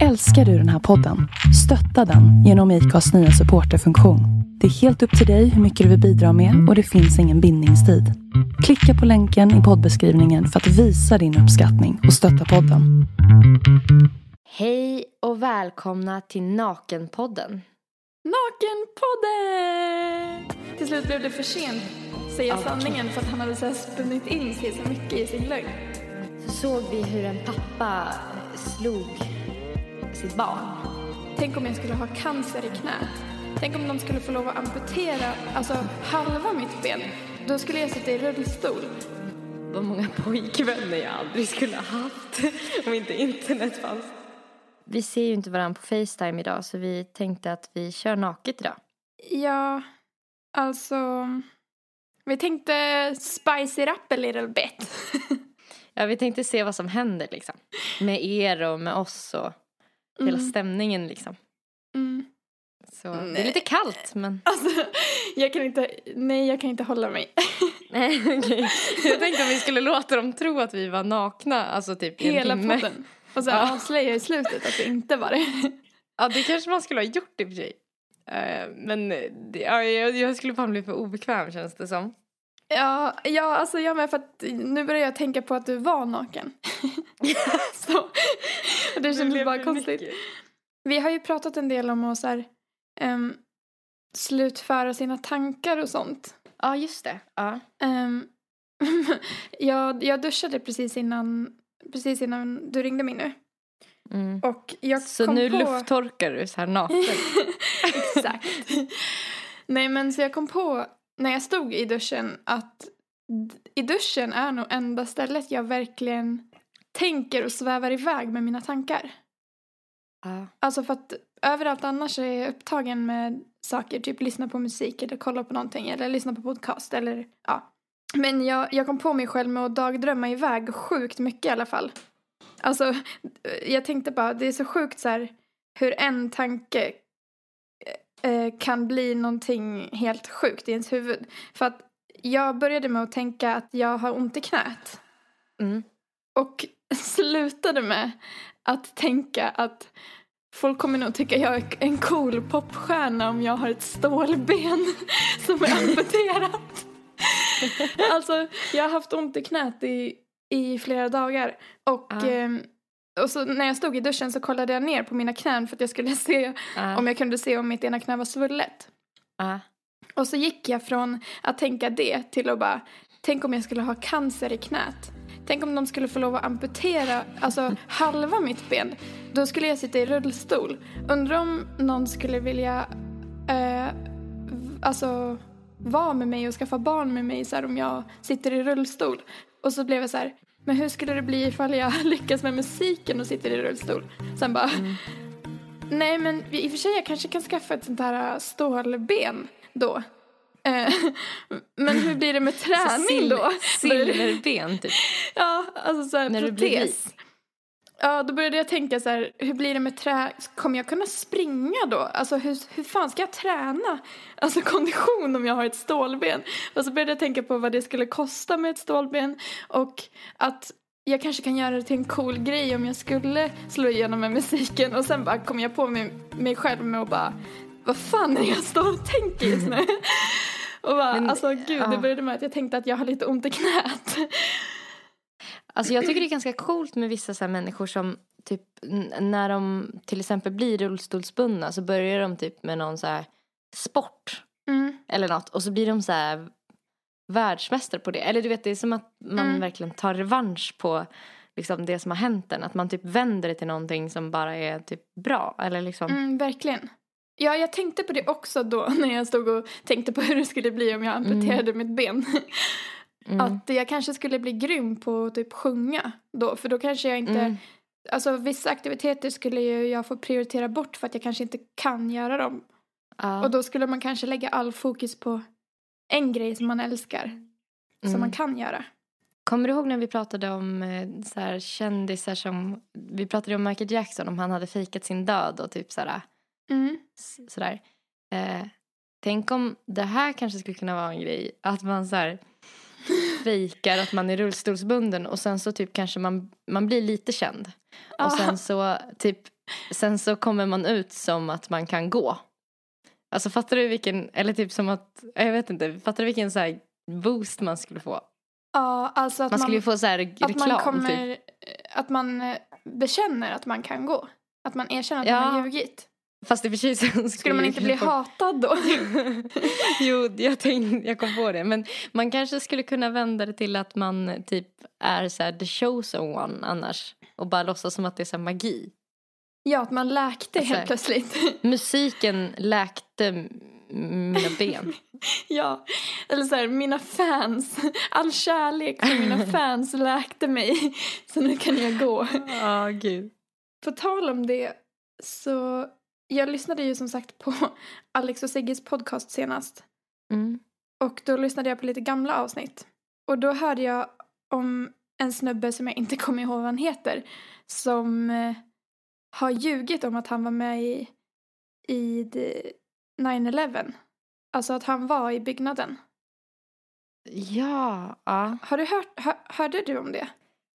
Älskar du den här podden? Stötta den genom IKAs nya supporterfunktion. Det är helt upp till dig hur mycket du vill bidra med och det finns ingen bindningstid. Klicka på länken i poddbeskrivningen för att visa din uppskattning och stötta podden. Hej och välkomna till Nakenpodden. Nakenpodden! Till slut blev det för sent säga sanningen för att han hade så här spunnit in sig så mycket i sin lögn. Så såg vi hur en pappa slog sitt barn. Tänk om jag skulle ha cancer i knät. Tänk om de skulle få lov att amputera alltså halva mitt ben. Då skulle jag sitta i rullstol. Vad många pojkvänner jag aldrig skulle ha haft om inte internet fanns. Vi ser ju inte varandra på Facetime idag så vi tänkte att vi kör naket idag. Ja, alltså... Vi tänkte spice it up a little bit. Ja, vi tänkte se vad som händer liksom. Med er och med oss och hela Mm. stämningen liksom. Mm. Så det är lite kallt men... Alltså, jag kan inte... Nej, jag kan inte hålla mig. Nej, okej. Jag tänkte om vi skulle låta dem tro att vi var nakna, alltså typ i en Hela timme. podden. Och sen Ja. avslöja i slutet att det inte var det. Ja, det kanske man skulle ha gjort i och för sig. Eh, men det, ja, jag, jag skulle fan bli för obekväm känns det som. Ja, ja, alltså jag med för att nu börjar jag tänka på att du var naken. så, det kändes bara konstigt. Vi har ju pratat en del om att så här, ehm, slutföra sina tankar och sånt. Ja, just det. Ja. Ehm, jag, jag duschade precis innan, precis innan du ringde mig nu. Mm. Och jag Så kom nu på... lufttorkar du så här naken. Exakt. Nej men så jag kom på när jag stod i duschen att i duschen är nog enda stället jag verkligen tänker och svävar iväg med mina tankar. ja. Alltså för att överallt annars är jag upptagen med saker, typ lyssna på musik eller kolla på någonting eller lyssna på podcast eller ja. Men jag, jag kom på mig själv med att dagdrömma iväg sjukt mycket i alla fall. Alltså, jag tänkte bara, det är så sjukt så här hur en tanke eh, kan bli någonting helt sjukt i ens huvud. För att jag började med att tänka att jag har ont i knät. Mm. Och slutade med att tänka att folk kommer nog tycka jag är en cool popstjärna om jag har ett stålben som är amputerat. alltså, jag har haft ont i knät i, i flera dagar. Och, Ja. ehm, och så när jag stod i duschen så kollade jag ner på mina knän för att jag skulle se Ja. om jag kunde se om mitt ena knä var svullet. Ja. Och så gick jag från att tänka det till att bara, tänk om jag skulle ha cancer i knät. Tänk om de skulle få lov att amputera alltså halva mitt ben. Då skulle jag sitta i rullstol. Undrar om någon skulle vilja eh, alltså vara med mig och skaffa barn med mig så här, om jag sitter i rullstol. Och så blev jag så här, men hur skulle det bli ifall jag lyckas med musiken och sitter i rullstol? Sen bara, nej men i och för sig jag kanske kan skaffa ett sånt här stålben då. Eh, men hur blir det med träning då? Silverben typ. Ja, alltså så här, När du blir protes. Ja, då började jag tänka så här, hur blir det med trä... Kommer jag kunna springa då? Alltså hur, hur fan ska jag träna? Alltså kondition om jag har ett stålben. Och så började jag tänka på vad det skulle kosta med ett stålben och att jag kanske kan göra det till en cool grej om jag skulle slå igenom med musiken och sen bara kom jag på mig, mig själv med att bara vad fan är jag står och tänker just nu? och bara, Men, alltså gud, ja. det började med att jag tänkte att jag har lite ont i knät. Alltså jag tycker det är ganska coolt med vissa så människor som typ när de till exempel blir rullstolsbundna så börjar de typ med någon så här sport Mm. eller något och så blir de så här världsmästare på det. Eller du vet det är som att man Mm. verkligen tar revansch på liksom det som har hänt en. Att man typ vänder det till någonting som bara är typ bra. Eller liksom. Mm, verkligen. Ja, jag tänkte på det också då när jag stod och tänkte på hur det skulle bli om jag amputerade mitt ben. Mm. Att jag kanske skulle bli grym på att typ sjunga då, för då kanske jag inte... Mm. Alltså vissa aktiviteter skulle jag få prioritera bort för att jag kanske inte kan göra dem. Ja. Och då skulle man kanske lägga all fokus på en grej som man älskar. Som Mm. man kan göra. Kommer du ihåg när vi pratade om eh, så här, kändisar som... Vi pratade om Michael Jackson, om han hade fejkat sin död och typ så här, Mm. sådär. Eh, tänk om det här kanske skulle kunna vara en grej. Att man så här fejkar att man är rullstolsbunden och sen så typ kanske man, man blir lite känd. Ah. Och sen så typ sen så kommer man ut som att man kan gå. Alltså fattar du vilken, eller typ som att, jag vet inte, fattar du vilken så här boost man skulle få? Ja, alltså att Man man, skulle ju få så här att reklam man kommer, typ. att man eh, bekänner att man kan gå. Att man erkänner att Ja. man har ljugit. Fast i och för sig skulle, man inte bli hatad då? jo, jag, tänkte, jag kom på det. Men man kanske skulle kunna vända det till att man typ är så här the chosen one annars. Och bara låtsas som att det är så här magi. Ja, att man läkte Alltså- helt plötsligt. Musiken läkte mina ben. ja, eller så här, mina fans, all kärlek från mina fans läkte mig. Så nu kan jag gå. Ja, gud. På tal om det så, jag lyssnade ju som sagt på Alex och Sigges podcast senast. Mm. Och då lyssnade jag på lite gamla avsnitt. Och då hörde jag om en snubbe som jag inte kommer ihåg vad han heter. Som eh, har ljugit om att han var med i, i the 9-11. Alltså att han var i byggnaden. Ja, ja. Har du hört, hör, hörde du om det?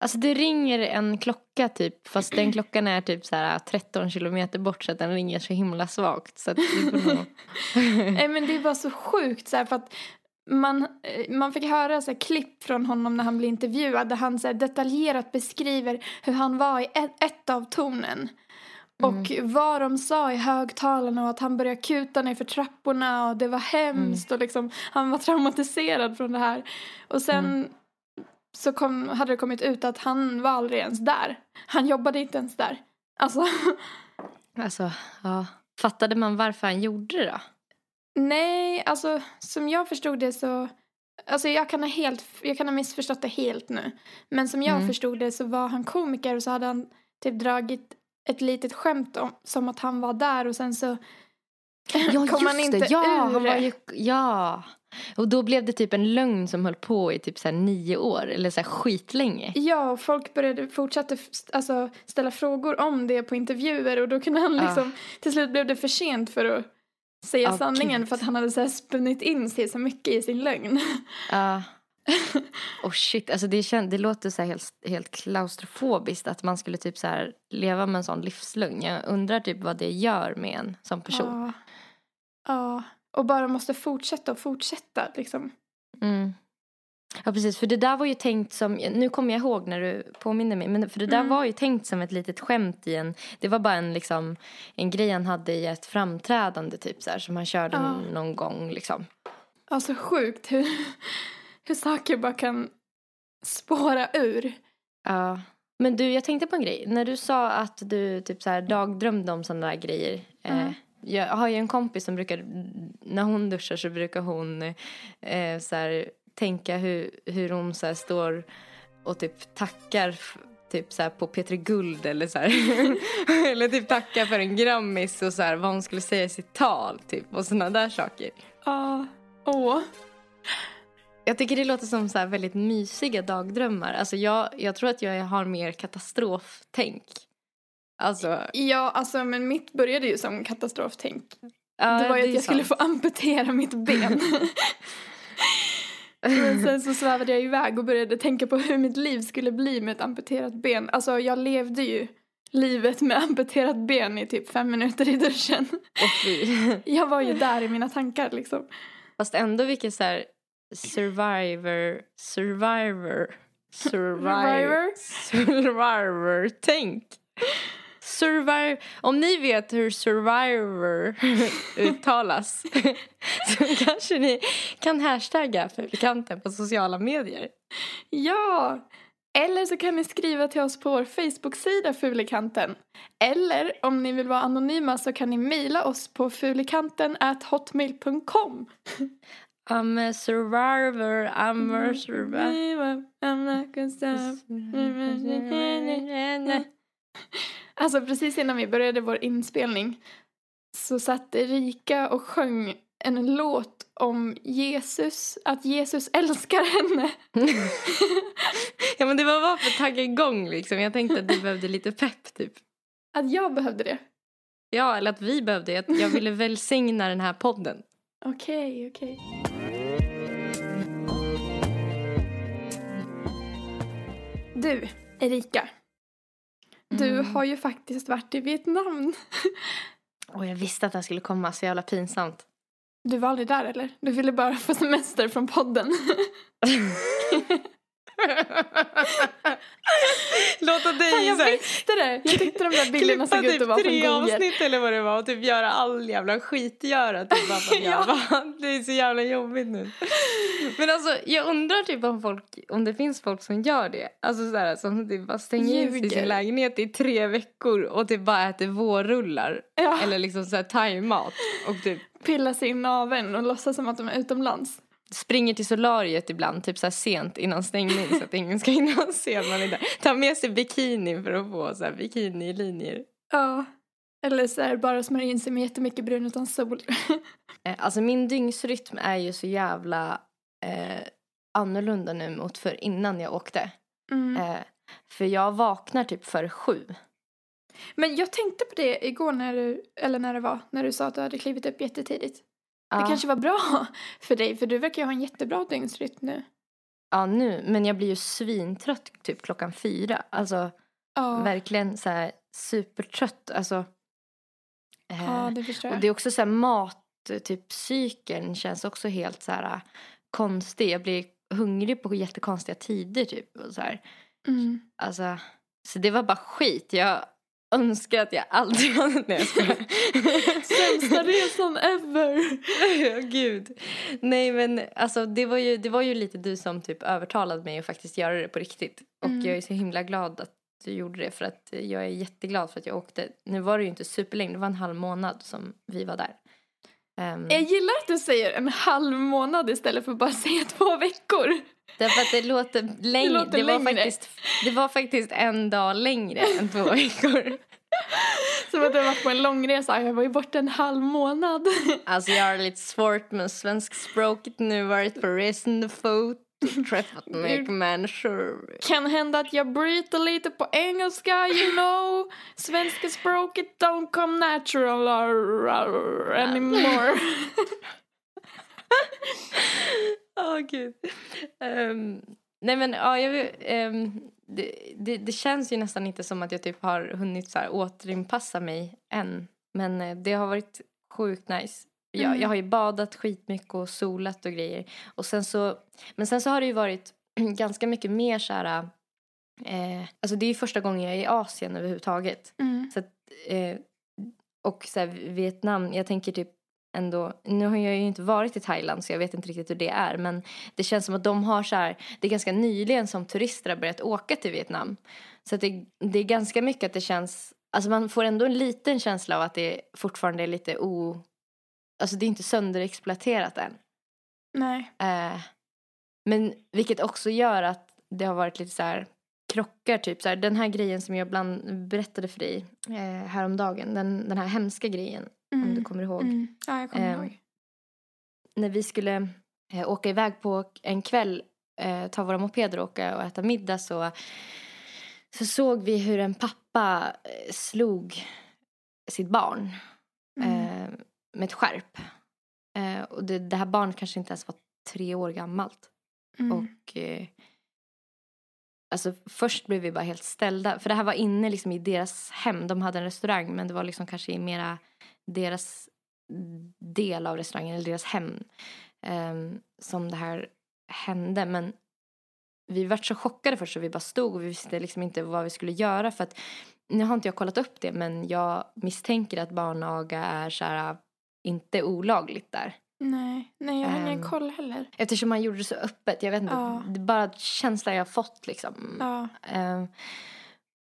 Alltså det ringer en klocka typ, fast den klockan är typ så här 13 kilometer bort så att den ringer så himla svagt. Så att. Nej men det var så sjukt så här, för att man, eh, man fick höra så här, klipp från honom när han blev intervjuad där han så här, detaljerat beskriver hur han var i ett, ett av tornen. Och vad de sa i högtalarna och att han började kuta ner för trapporna och det var hemskt och liksom han var traumatiserad från det här. Och sen så kom, hade det kommit ut att han var aldrig ens där. Han jobbade inte ens där. Alltså Alltså, ja. Fattade man varför han gjorde det då? Nej, alltså som jag förstod det så Alltså jag kan ha helt, jag kan ha missförstått det helt nu. Men som jag Mm. förstod det så var han komiker och så hade han typ dragit ett litet skämt om, som att han var där och sen så Ja, kom han inte det. Ja, ur han var ju, ja. Och då blev det typ en lögn som höll på i typ så nio år. Eller så här skitlänge. Ja, och folk började fortsätta alltså, ställa frågor om det på intervjuer och då kunde han Ja. liksom, till slut blev det för sent för att säga Ja, sanningen gud. för att han hade så här spunnit in sig så mycket i sin lögn. Ja. oh shit, alltså det, känd, det låter så helt, helt klaustrofobiskt att man skulle typ så leva med en sån livslögn. Jag undrar typ vad det gör med en som person. Ja. Ja, och bara måste fortsätta och fortsätta liksom. Mm. Ja precis, för det där var ju tänkt som, nu kommer jag ihåg när du påminner mig, men för det där Mm. var ju tänkt som ett litet skämt i en, det var bara en liksom, en grej han hade i ett framträdande typ så här som han körde Ja. någon gång liksom. Alltså sjukt hur, hur saker bara kan spåra ur. Ja. Men du, jag tänkte på en grej. När du sa att du typ så här dagdrömde om sådana där grejer. Eh, Mm. Jag har ju en kompis som brukar, när hon duschar så brukar hon eh, så här, tänka hur, hur hon så här står och typ tackar typ så på Petri Guld eller så eller typ tackar för en grammis och så här vad hon skulle säga i sitt tal typ och sådana där saker. Ja, åh. Jag tycker det låter som så väldigt mysiga dagdrömmar. Alltså jag, jag tror att jag har mer katastroftänk. Alltså, Ja, alltså men mitt började ju som katastroftänk. ja, det var ju är att jag skulle sant. få amputera mitt ben. Men sen så svävade jag iväg och började tänka på hur mitt liv skulle bli med ett amputerat ben. Alltså jag levde ju livet med amputerat ben i typ fem minuter i duschen. Jag var ju där i mina tankar liksom. Fast ändå vilket så här survivor, survivor, survivor, survivor, tänk. Survivor, om ni vet hur survivor uttalas så kanske ni kan hashtagga Fulikanten på sociala medier. Ja! Eller så kan ni skriva till oss på vår Facebook-sida Fulikanten. Eller om ni vill vara anonyma så kan ni mejla oss på fulikanten hotmail.com. I'm a survivor, I'm a survivor. I'm not gonna stop. Alltså precis innan vi började vår inspelning så satt Erika och sjöng en låt om Jesus, att Jesus älskar henne. Ja men det var bara för att tagga igång liksom. Jag tänkte att du behövde lite pepp typ. Att jag behövde det. Ja, eller att vi behövde. Jag, jag ville välsigna den här podden. Okej, okej. Du, Erika. Du Mm. har ju faktiskt varit i Vietnam. Och jag visste att det här skulle komma, så jävla pinsamt. Du var aldrig där eller? Du ville bara få semester från podden. Låta dig Fan, jag så här, visste det! Jag tyckte de där bilderna såg ut att vara typ från tre Google. avsnitt eller vad det var och typ göra all jävla skitgöra. Typ bara Ja. bara, det är så jävla jobbigt nu. Men alltså jag undrar typ om folk, om det finns folk som gör det. Alltså sådär som typ bara stänger in sig i sin lägenhet i tre veckor och typ bara äter vårrullar. Ja, Eller liksom såhär thaimat och typ pilla sig i naveln och låtsas som att de är utomlands. Springer till solariet ibland, typ så sent innan stängning så att ingen ska hinna se man är där. Tar med sig bikini för att få så här bikinilinjer. Ja. Eller så här, bara smörja in sig med jättemycket brun utan sol. Eh, Alltså min dygnsrytm är ju så jävla eh, annorlunda nu mot för innan jag åkte. Mm. Eh, för jag vaknar typ för sju. Men jag tänkte på det igår när du, eller när det var, när du sa att du hade klivit upp jättetidigt. Det Ja, kanske var bra för dig, för du verkar ju ha en jättebra dygnsrytm nu. ja nu, men jag blir ju svintrött typ klockan fyra. Alltså Ja, verkligen så här supertrött. Alltså, eh, ja det förstår Och jag. det är också så här mat, typ cykeln känns också helt så här äh, konstig. Jag blir hungrig på jättekonstiga tider typ. Och så, här. Mm. Alltså, så det var bara skit. Jag önskar att jag aldrig hade... Nej jag. Sämsta resan ever! Gud. Nej men alltså det var, ju, det var ju lite du som typ övertalade mig att faktiskt göra det på riktigt. Och Mm. jag är så himla glad att du gjorde det för att jag är jätteglad för att jag åkte. Nu var det ju inte superlänge, det var en halv månad som vi var där. Ehm, Jag gillar att du säger en halv månad istället för att bara säga två veckor. Därför att det låter längre. Det, låter var, längre. Faktiskt, det var faktiskt en dag längre än två veckor. Som att har varit på en långresa. Jag var ju borta en halv månad. Alltså jag har lite svårt med svenskspråket nu. Varit på resande fot träffat mycket människor. Kan hända att jag bryter lite på engelska, you know. Svenska språket don't come natural anymore. Åh gud. Ehm, nej men ja, jag, ehm, det, det, det känns ju nästan inte som att jag typ har hunnit så här återinpassa mig än. Men eh, det har varit sjukt nice. Jag, Mm. jag har ju badat skitmycket och solat och grejer. Och sen så, men sen så har det ju varit ganska mycket mer så här... Eh, alltså det är ju första gången jag är i Asien överhuvudtaget. Mm. Så att, eh, och så här, Vietnam, jag tänker typ ändå, nu har jag ju inte varit i Thailand så jag vet inte riktigt hur det är men det känns som att de har så här, det är ganska nyligen som turister har börjat åka till Vietnam. Så att det, det är ganska mycket att det känns, alltså man får ändå en liten känsla av att det fortfarande är lite o, alltså det är inte sönderexploaterat än. Nej. Eh, men vilket också gör att det har varit lite så här krockar typ så här, den här grejen som jag bland berättade för dig eh, häromdagen, den, den här hemska grejen om du Mm. kommer ihåg. Mm. Ja, jag kommer Ehm, ihåg. När vi skulle eh, åka iväg på en kväll, eh, ta våra mopeder och åka och äta middag så, så såg vi hur en pappa eh, slog sitt barn Mm. eh, med ett skärp. Eh, och det, det här barnet kanske inte ens var tre år gammalt. Mm. Och eh, alltså först blev vi bara helt ställda. För det här var inne liksom i deras hem. De hade en restaurang men det var liksom kanske i mera deras del av restaurangen eller deras hem ehm, som det här hände. Men vi var så chockade först så vi bara stod och vi visste liksom inte vad vi skulle göra för att nu har inte jag kollat upp det men jag misstänker att barnaga är så här inte olagligt där. Nej, nej jag har ingen Ehm, koll heller. Eftersom man gjorde det så öppet. Jag vet inte. Ja. Det är bara känslan jag har fått liksom. Ja. Eh,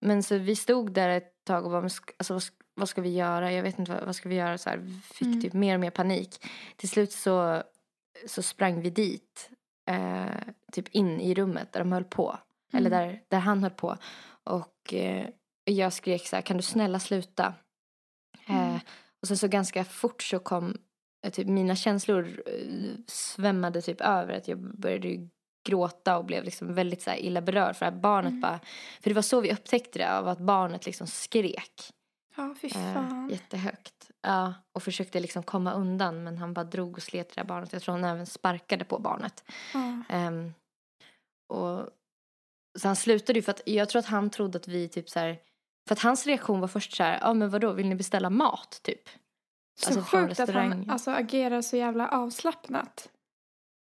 men så vi stod där ett tag och bara, alltså, vad, sk- vad ska vi göra? Jag vet inte vad, vad ska vi göra? Så här, fick Mm. typ mer och mer panik. Till slut så, så sprang vi dit. Eh, typ in i rummet där de höll på. Eller Mm. där, där han höll på. Och eh, jag skrek så här, kan du snälla sluta? Mm. Eh, och sen så ganska fort så kom eh, typ mina känslor eh, svämmade typ över. Att jag började gråta och blev liksom väldigt så illa berörd. För att barnet Mm. bara, för det var så vi upptäckte det av att barnet liksom skrek. Ja, fy Eh, fan. jättehögt. Ja, och försökte liksom komma undan men han bara drog och slet det där barnet. Jag tror han även sparkade på barnet. Ja. Ehm, och, så han slutade ju för att jag tror att han trodde att vi typ så här För att hans reaktion var först så här, ja men vadå, vill ni beställa mat typ? Så Alltså, sjukt att han alltså, agerar så jävla avslappnat.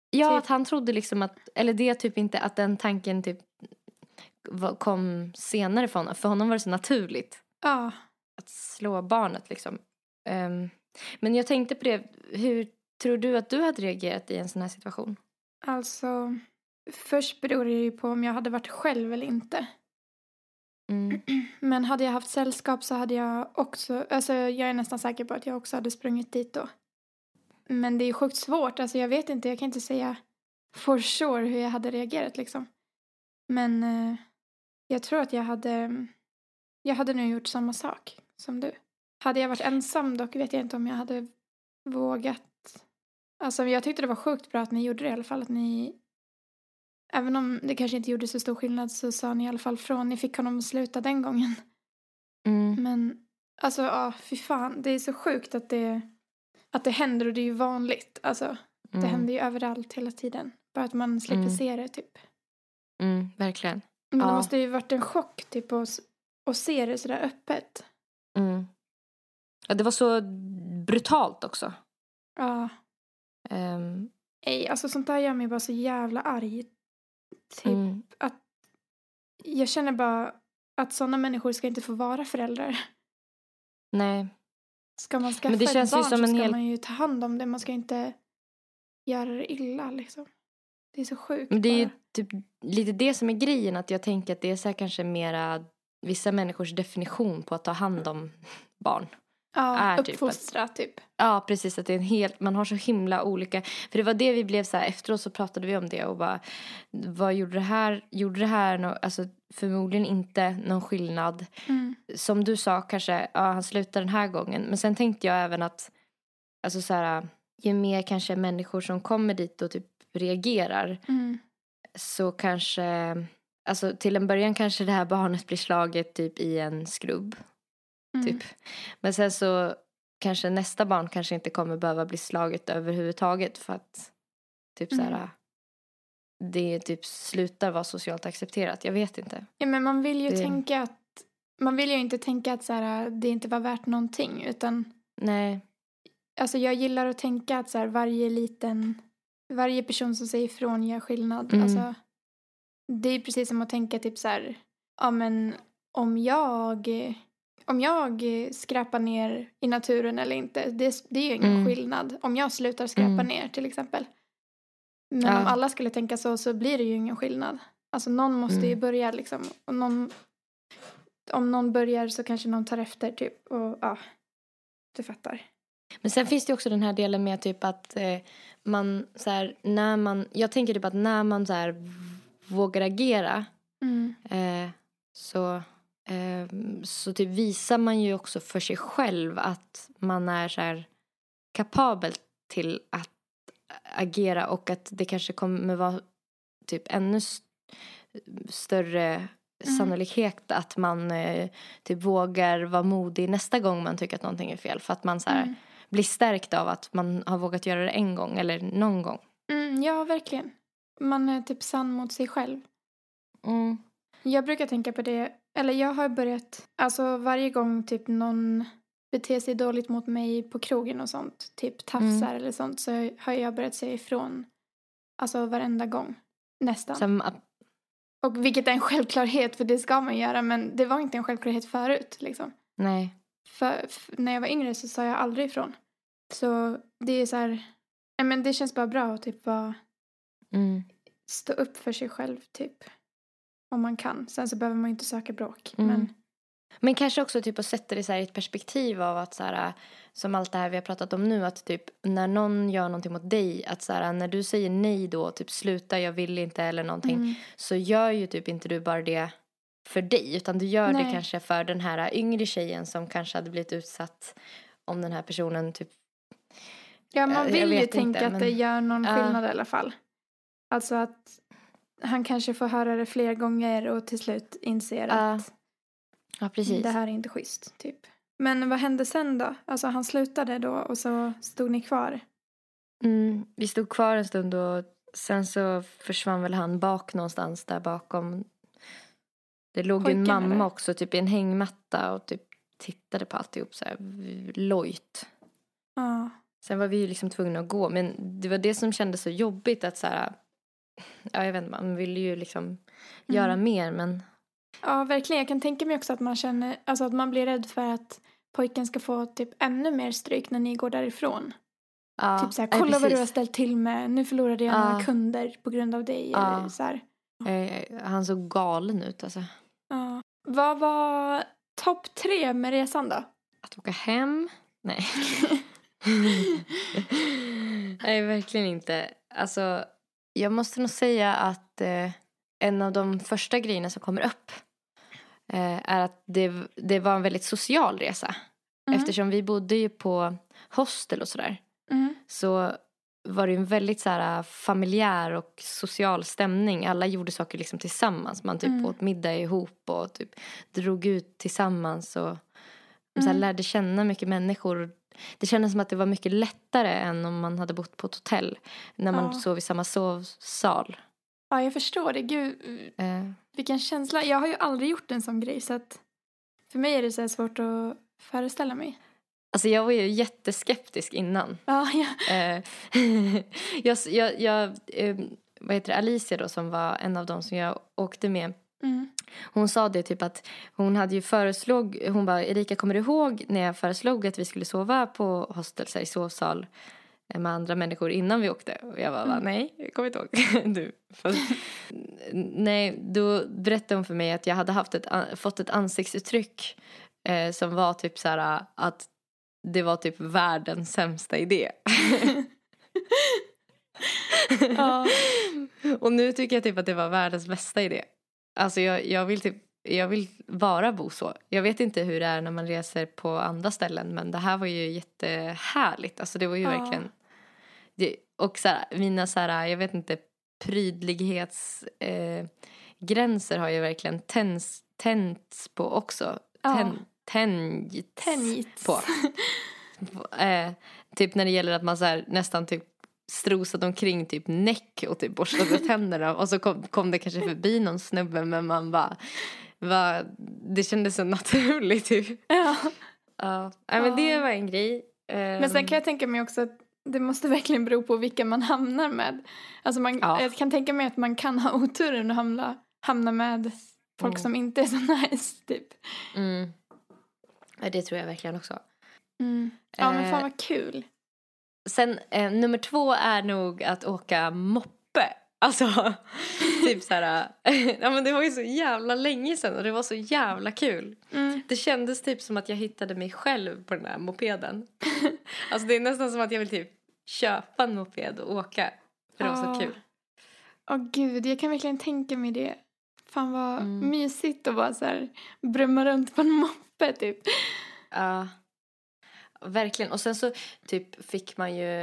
Ja, Typ- att han trodde liksom att, eller det typ inte, att den tanken typ kom senare för honom. För honom var det så naturligt Ja, att slå barnet liksom. Ehm, men jag tänkte på det, hur tror du att du hade reagerat i en sån här situation? alltså. Först beror det ju på om jag hade varit själv eller inte. Mm. Men hade jag haft sällskap så hade jag också, alltså jag är nästan säker på att jag också hade sprungit dit då. Men det är sjukt svårt, alltså jag vet inte, jag kan inte säga for sure hur jag hade reagerat liksom. Men eh, jag tror att jag hade, jag hade nu gjort samma sak som du. Hade jag varit ensam dock vet jag inte om jag hade vågat. Alltså jag tyckte det var sjukt bra att ni gjorde det i alla fall, att ni Även om det kanske inte gjorde så stor skillnad så sa ni i alla fall från. Ni fick honom att sluta den gången. Mm. Men alltså ja, fy fan. Det är så sjukt att det, att det händer och det är ju vanligt. Alltså det Mm. händer ju överallt hela tiden. Bara att man slipper Mm. se det typ. Mm, verkligen. Men det Ja. måste ju varit en chock typ att, att se det sådär öppet. Mm. Ja, det var så brutalt också. Ja. Nej, alltså sånt där gör mig bara så jävla arg. Typ mm. att jag känner bara att sådana människor ska inte få vara föräldrar. Nej. Ska man skaffa Men det ett känns ju barn som så en ska hel- man ju ta hand om det. Man ska inte göra det illa liksom. Det är så sjukt Men det är ju bara. typ lite det som är grejen. Att jag tänker att det är så här kanske mera vissa människors definition på att ta hand om barn. ja, är typ uppfostra typ. Ja, precis. Att det är en helt, man har så himla olika. För det var det vi blev så här, efteråt så pratade vi om det och bara, vad gjorde det här, gjorde det här, nå- alltså förmodligen inte någon skillnad. Mm. Som du sa kanske, ja han slutar den här gången. Men sen tänkte jag även att, alltså så här, ju mer kanske människor som kommer dit och typ reagerar Mm. så kanske, alltså till en början kanske det här barnet blir slaget typ i en skrubb. Mm. Typ. Men sen så kanske nästa barn kanske inte kommer behöva bli slaget överhuvudtaget för att typ så Mm. här det typ slutar vara socialt accepterat. Jag vet inte. Ja, men man vill ju Det- tänka att man vill ju inte tänka att så här, det inte var värt någonting utan Nej. alltså jag gillar att tänka att så här, varje liten varje person som säger ifrån gör skillnad. Mm. Alltså, det är precis som att tänka typ så här, ja men om jag om jag skräpar ner i naturen eller inte, det, det är ju ingen Mm. skillnad. Om jag slutar skräpa Mm. ner till exempel. Men Ja. om alla skulle tänka så så blir det ju ingen skillnad. Alltså någon måste ju Mm. börja liksom. Och någon, om någon börjar så kanske någon tar efter typ. Och ja, du fattar. Men sen finns det också den här delen med typ att eh, man så här, när man, jag tänker typ att när man så här vågar agera Mm. eh, så, eh, så typ visar man ju också för sig själv att man är så kapabel till att agera och att det kanske kommer vara typ ännu st- större Mm. sannolikhet att man eh, typ vågar vara modig nästa gång man tycker att någonting är fel för att man så här Mm. blir stärkt av att man har vågat göra det en gång eller någon gång. Mm, ja, verkligen. Man är typ sann mot sig själv. Mm. Jag brukar tänka på det, eller jag har börjat, alltså varje gång typ någon beter sig dåligt mot mig på krogen och sånt, typ tafsar eller sånt, så har jag börjat säga ifrån. Alltså varenda gång. Nästan. Som att, Och vilket är en självklarhet, för det ska man göra, men det var inte en självklarhet förut liksom. nej. För, f- när jag var yngre så sa jag aldrig ifrån. Så det är så här, men det känns bara bra att typ bara Mm. stå upp för sig själv typ. Om man kan. Sen så behöver man ju inte söka bråk. Mm. Men Men kanske också typ att sätta det så här i ett perspektiv av att så här, som allt det här vi har pratat om nu, att typ när någon gör någonting mot dig, att så här, när du säger nej då, typ sluta, jag vill inte eller någonting, Mm. så gör ju typ inte du bara det för dig, utan du gör det Nej. kanske för den här yngre tjejen som kanske hade blivit utsatt om den här personen typ Ja, man jag vill ju tänka inte, att men- det gör någon skillnad i alla fall. Alltså att han kanske får höra det fler gånger och till slut inser Ja, att Ja, precis. det här är inte schysst, typ. Men vad hände sen då? Alltså han slutade då och så stod ni kvar. Mm, vi stod kvar en stund och sen så försvann väl han bak någonstans där bakom Det låg ju en Pojken, mamma eller? också typ i en hängmatta och typ tittade på alltihop så här lojt. Ja. Sen var vi ju liksom tvungna att gå men det var det som kändes så jobbigt att så här, ja jag vet inte, man ville ju liksom göra Mm. mer men ja, verkligen. Jag kan tänka mig också att man känner, alltså att man blir rädd för att pojken ska få typ ännu mer stryk när ni går därifrån. ja. typ såhär, nej, kolla vad du har ställt till med, nu förlorade jag Ja. några kunder på grund av dig. Ja. Eller så här. Han såg galen ut alltså. Ja. Vad var topp tre med resan då? Att åka hem? Nej. Nej, verkligen inte. Alltså, jag måste nog säga att eh, en av de första grejerna som kommer upp eh, är att det, det var en väldigt social resa. Mm. Eftersom vi bodde ju på hostel och sådär Mm. så var det en väldigt så här, familjär och social stämning. Alla gjorde saker liksom tillsammans. Man typ Mm. åt middag ihop och typ drog ut tillsammans och så här, Mm. lärde känna mycket människor. Det kändes som att det var mycket lättare än om man hade bott på ett hotell när man Ja. sov i samma sovsal. Ja, jag förstår det. Gud, Eh, vilken känsla. Jag har ju aldrig gjort en sån grej så att för mig är det så svårt att föreställa mig. alltså jag var ju jätteskeptisk innan. Ja, ja. Eh, jag, jag, jag, eh, vad heter det, Alicia då som var en av dem som jag åkte med. Mm. Hon sa det typ att hon hade ju föreslog, hon bara Erika kommer du ihåg när jag föreslog att vi skulle sova på hostel så här, i sovsal eh, med andra människor innan vi åkte? Och jag bara, Mm. nej, jag kommer inte ihåg. du. Fast, nej, då berättade hon för mig att jag hade haft ett, fått ett ansiktsuttryck eh, som var typ så här att det var typ världens sämsta idé. Ja. Och nu tycker jag typ att det var världens bästa idé. Alltså jag, jag vill typ jag vill bara bo så. Jag vet inte hur det är när man reser på andra ställen men det här var ju jättehärligt. Alltså det var ju Ja. verkligen det, och så här, mina så här, jag vet inte prydlighetsgränser eh, har ju verkligen tänts, tänts på också. Ja. Tän, tänjts Tänjits. på. eh, typ när det gäller att man så här, nästan typ strosade omkring typ näck och typ borstade tänderna och så kom, kom det kanske förbi någon snubbe men man bara va, det kändes så naturligt typ. Ja. Ja, Nej, men det Ja. var en grej. Men sen kan jag tänka mig också att det måste verkligen bero på vilka man hamnar med. Alltså man, Ja. Jag kan tänka mig att man kan ha oturen att hamna, hamna med folk Mm. som inte är så nice typ. mm. Ja, det tror jag verkligen också. Mm. Ja men Eh, fan vad kul. Sen eh, nummer två är nog att åka moppe. Alltså, typ så här. ja, men det var ju så jävla länge sedan och det var så jävla kul. Mm. Det kändes typ som att jag hittade mig själv på den här mopeden. alltså det är nästan som att jag vill typ köpa en moped och åka. För det var så kul. Åh gud, jag kan verkligen tänka mig det. Fan vad Mm. mysigt att bara så här brumma runt på en moppe typ. Ja, verkligen. Och sen så typ fick man ju,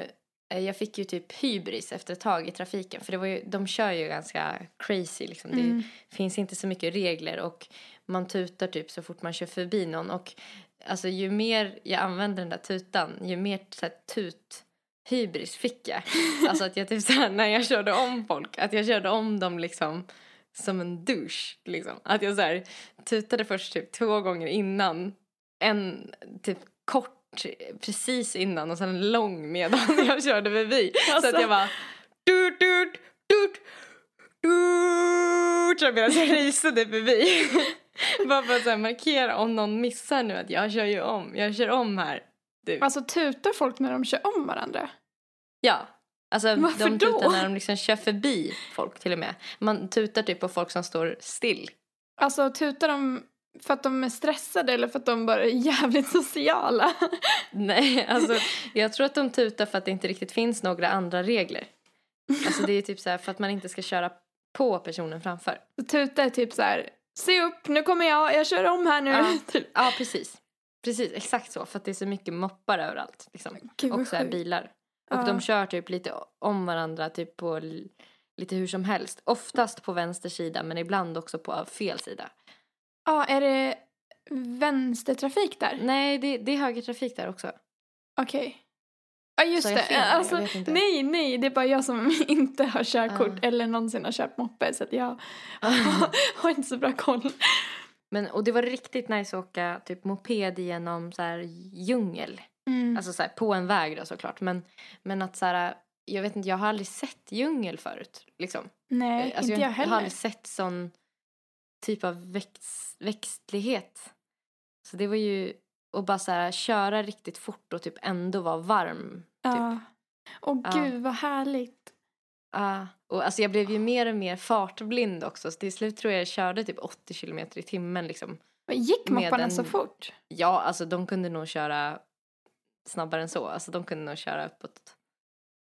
eh, jag fick ju typ hybris efter ett tag i trafiken. För det var ju, de kör ju ganska crazy liksom. Mm. Det finns inte så mycket regler och man tutar typ så fort man kör förbi någon. Och alltså ju mer jag använde den där tutan, ju mer så här, tut hybris fick jag. Alltså att jag typ så här, när jag körde om folk, att jag körde om dem liksom som en douche liksom. Att jag så här tutade först typ två gånger innan, en typ kort precis innan och sen en lång medan jag körde förbi. Så Alltså. att jag bara dut, dut, dut, dut, så medan jag raceade förbi. Bara för att så här markera om någon missar nu att jag kör ju om, jag kör om här. Du. Alltså tutar folk när de kör om varandra? Ja. Alltså Varför de då? tutar när de liksom kör förbi folk till och med. Man tutar typ på folk som står still. Alltså tutar de för att de är stressade eller för att de bara är jävligt sociala? Nej, alltså jag tror att de tutar för att det inte riktigt finns några andra regler. Alltså det är typ så här för att man inte ska köra på personen framför. Så tutar är typ så här, se upp, nu kommer jag, jag kör om här nu. Ja. typ. Ja, precis. Precis, exakt så. För att det är så mycket moppar överallt. Liksom. Gud, Och så här bilar. Och Ja. de kör typ lite om varandra, typ på lite hur som helst. Oftast på vänster sida, men ibland också på fel sida. Ja, är det vänstertrafik där? Nej, det, det är högertrafik där också. Okej. Ja just Sa jag det. fel? Jag Alltså, nej, nej, det är bara jag som inte har körkort Ah. eller någonsin har kört moppe så att jag har inte så bra koll. Men, och det var riktigt nice att åka typ moped genom så här djungel. Mm. Alltså så här, på en väg då såklart. Men, men att så här, jag vet inte, jag har aldrig sett djungel förut. Liksom. nej, alltså, inte jag Jag har heller. aldrig sett sån typ av växt, växtlighet. Så det var ju att bara så här, köra riktigt fort och typ ändå vara varm. Ja. Åh Ja. gud vad härligt. Ah, och alltså jag blev ju mer och mer fartblind också. Så till slut tror jag jag körde typ 80 kilometer i timmen liksom. Gick Med mopparna en- så fort? Ja, alltså de kunde nog köra snabbare än så. Alltså de kunde nog köra uppåt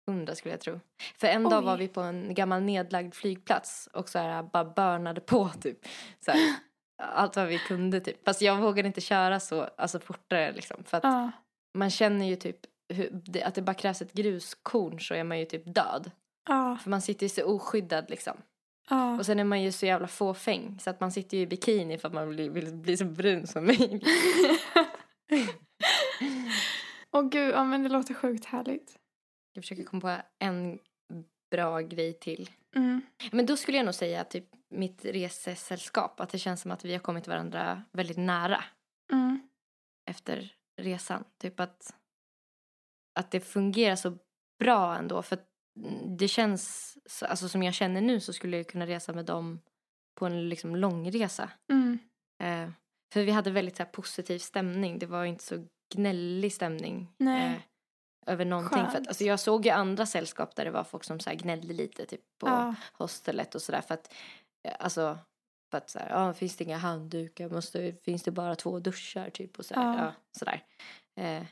100 skulle jag tro. För en dag Oj. var vi på en gammal nedlagd flygplats och så här bara börnade på typ. Så här, allt vad vi kunde typ. Fast jag vågade inte köra så alltså fortare liksom. För att Ja. man känner ju typ hur, att det bara krävs ett gruskorn så är man ju typ död. Ja. För man sitter ju så oskyddad liksom. Ja. Och sen är man ju så jävla fåfäng så att man sitter ju i bikini för att man vill, vill bli så brun som mig. Åh gud, ja men det låter sjukt härligt. Jag försöker komma på en bra grej till. Mm. Men då skulle jag nog säga typ mitt resesällskap. Att det känns som att vi har kommit varandra väldigt nära Mm. efter resan. Typ att, att det fungerar så bra ändå. För det känns, så- alltså som jag känner nu så skulle jag kunna resa med dem på en liksom långresa. Mm. Eh, för vi hade väldigt så här, positiv stämning. Det var inte så gnällig stämning. Eh, över någonting. För att, alltså, jag såg ju andra sällskap där det var folk som så här, gnällde lite typ på Ja. hostelet och sådär. För att, eh, alltså, för att så här, ja, finns det inga handdukar, måste, finns det bara två duschar typ och så här, Ja. ja, sådär. Eh,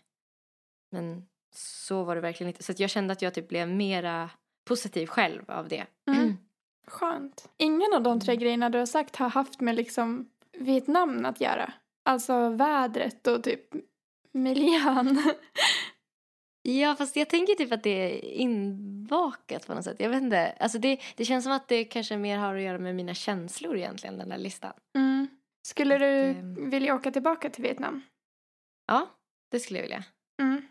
men så var det verkligen inte. Så jag kände att jag typ blev mera positiv själv av det. Mm. Skönt. Ingen av de tre grejerna du har sagt har haft med liksom Vietnam att göra. Alltså vädret och typ miljön. Ja, fast jag tänker typ att det är inbakat på något sätt. Jag vet inte. Alltså det, det känns som att det kanske mer har att göra med mina känslor egentligen, den där listan. Mm. Skulle du Det- vilja åka tillbaka till Vietnam? Ja, det skulle jag vilja. Mm.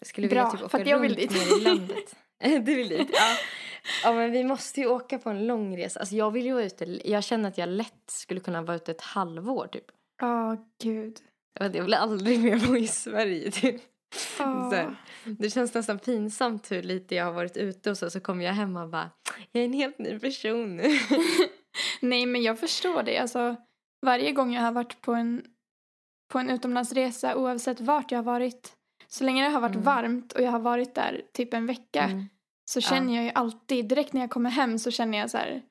Jag skulle Bra, vilja typ för åka att jag vill dit. i landet. du vill dit? Ja. ja, men vi måste ju åka på en lång resa. Alltså jag vill ju vara ute, jag känner att jag lätt skulle kunna vara ute ett halvår typ. Åh, gud. Jag vet, Jag vill aldrig mer bo i Sverige typ. Så här, det känns nästan pinsamt hur lite jag har varit ute och så, så kommer jag hem och bara, jag är en helt ny person nu. Nej, men jag förstår det. Alltså, varje gång jag har varit på en, på en utomlandsresa, oavsett vart jag har varit, så länge det har varit Mm. varmt och jag har varit där typ en vecka, Mm. så känner jag ju alltid, direkt när jag kommer hem så känner jag så här,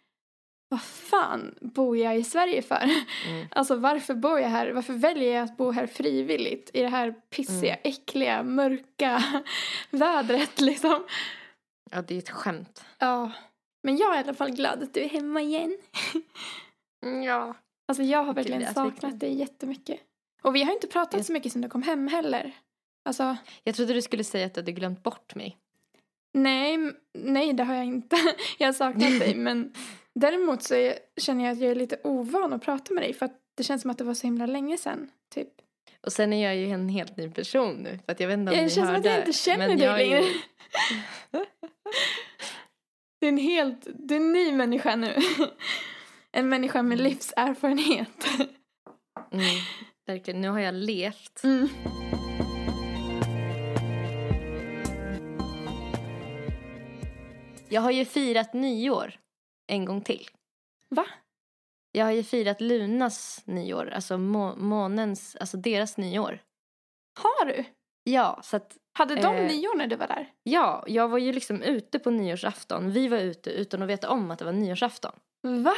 vad fan bor jag i Sverige för? Mm. Alltså varför bor jag här? Varför väljer jag att bo här frivilligt i det här pissiga, äckliga, mörka vädret liksom? Ja, det är ett skämt. Ja, men jag är i alla fall glad att du är hemma igen. Mm, Ja. Alltså jag har verkligen saknat dig jättemycket. Och vi har inte pratat Jag- så mycket sen du kom hem heller. Alltså, Jag trodde du skulle säga att du hade glömt bort mig. Nej, nej det har jag inte. Jag har saknat dig, men däremot så är, känner jag att jag är lite ovan att prata med dig för att det känns som att det var så himla länge sedan, typ. Och sen är jag ju en helt ny person nu. För att jag vet inte om Det ni känns som att jag inte känner dig jag är längre. Du är en helt, du är en ny människa nu. En människa med Mm. livserfarenhet. Mm, verkligen, nu har jag levt. Mm. Jag har ju firat nyår en gång till. Va? Jag har ju firat Lunas nyår, alltså må- månens, alltså deras nyår. Har du? Ja, så att, Hade de Eh. nyår när du var där? ja, jag var ju liksom ute på nyårsafton. Vi var ute utan att veta om att det var nyårsafton. Va?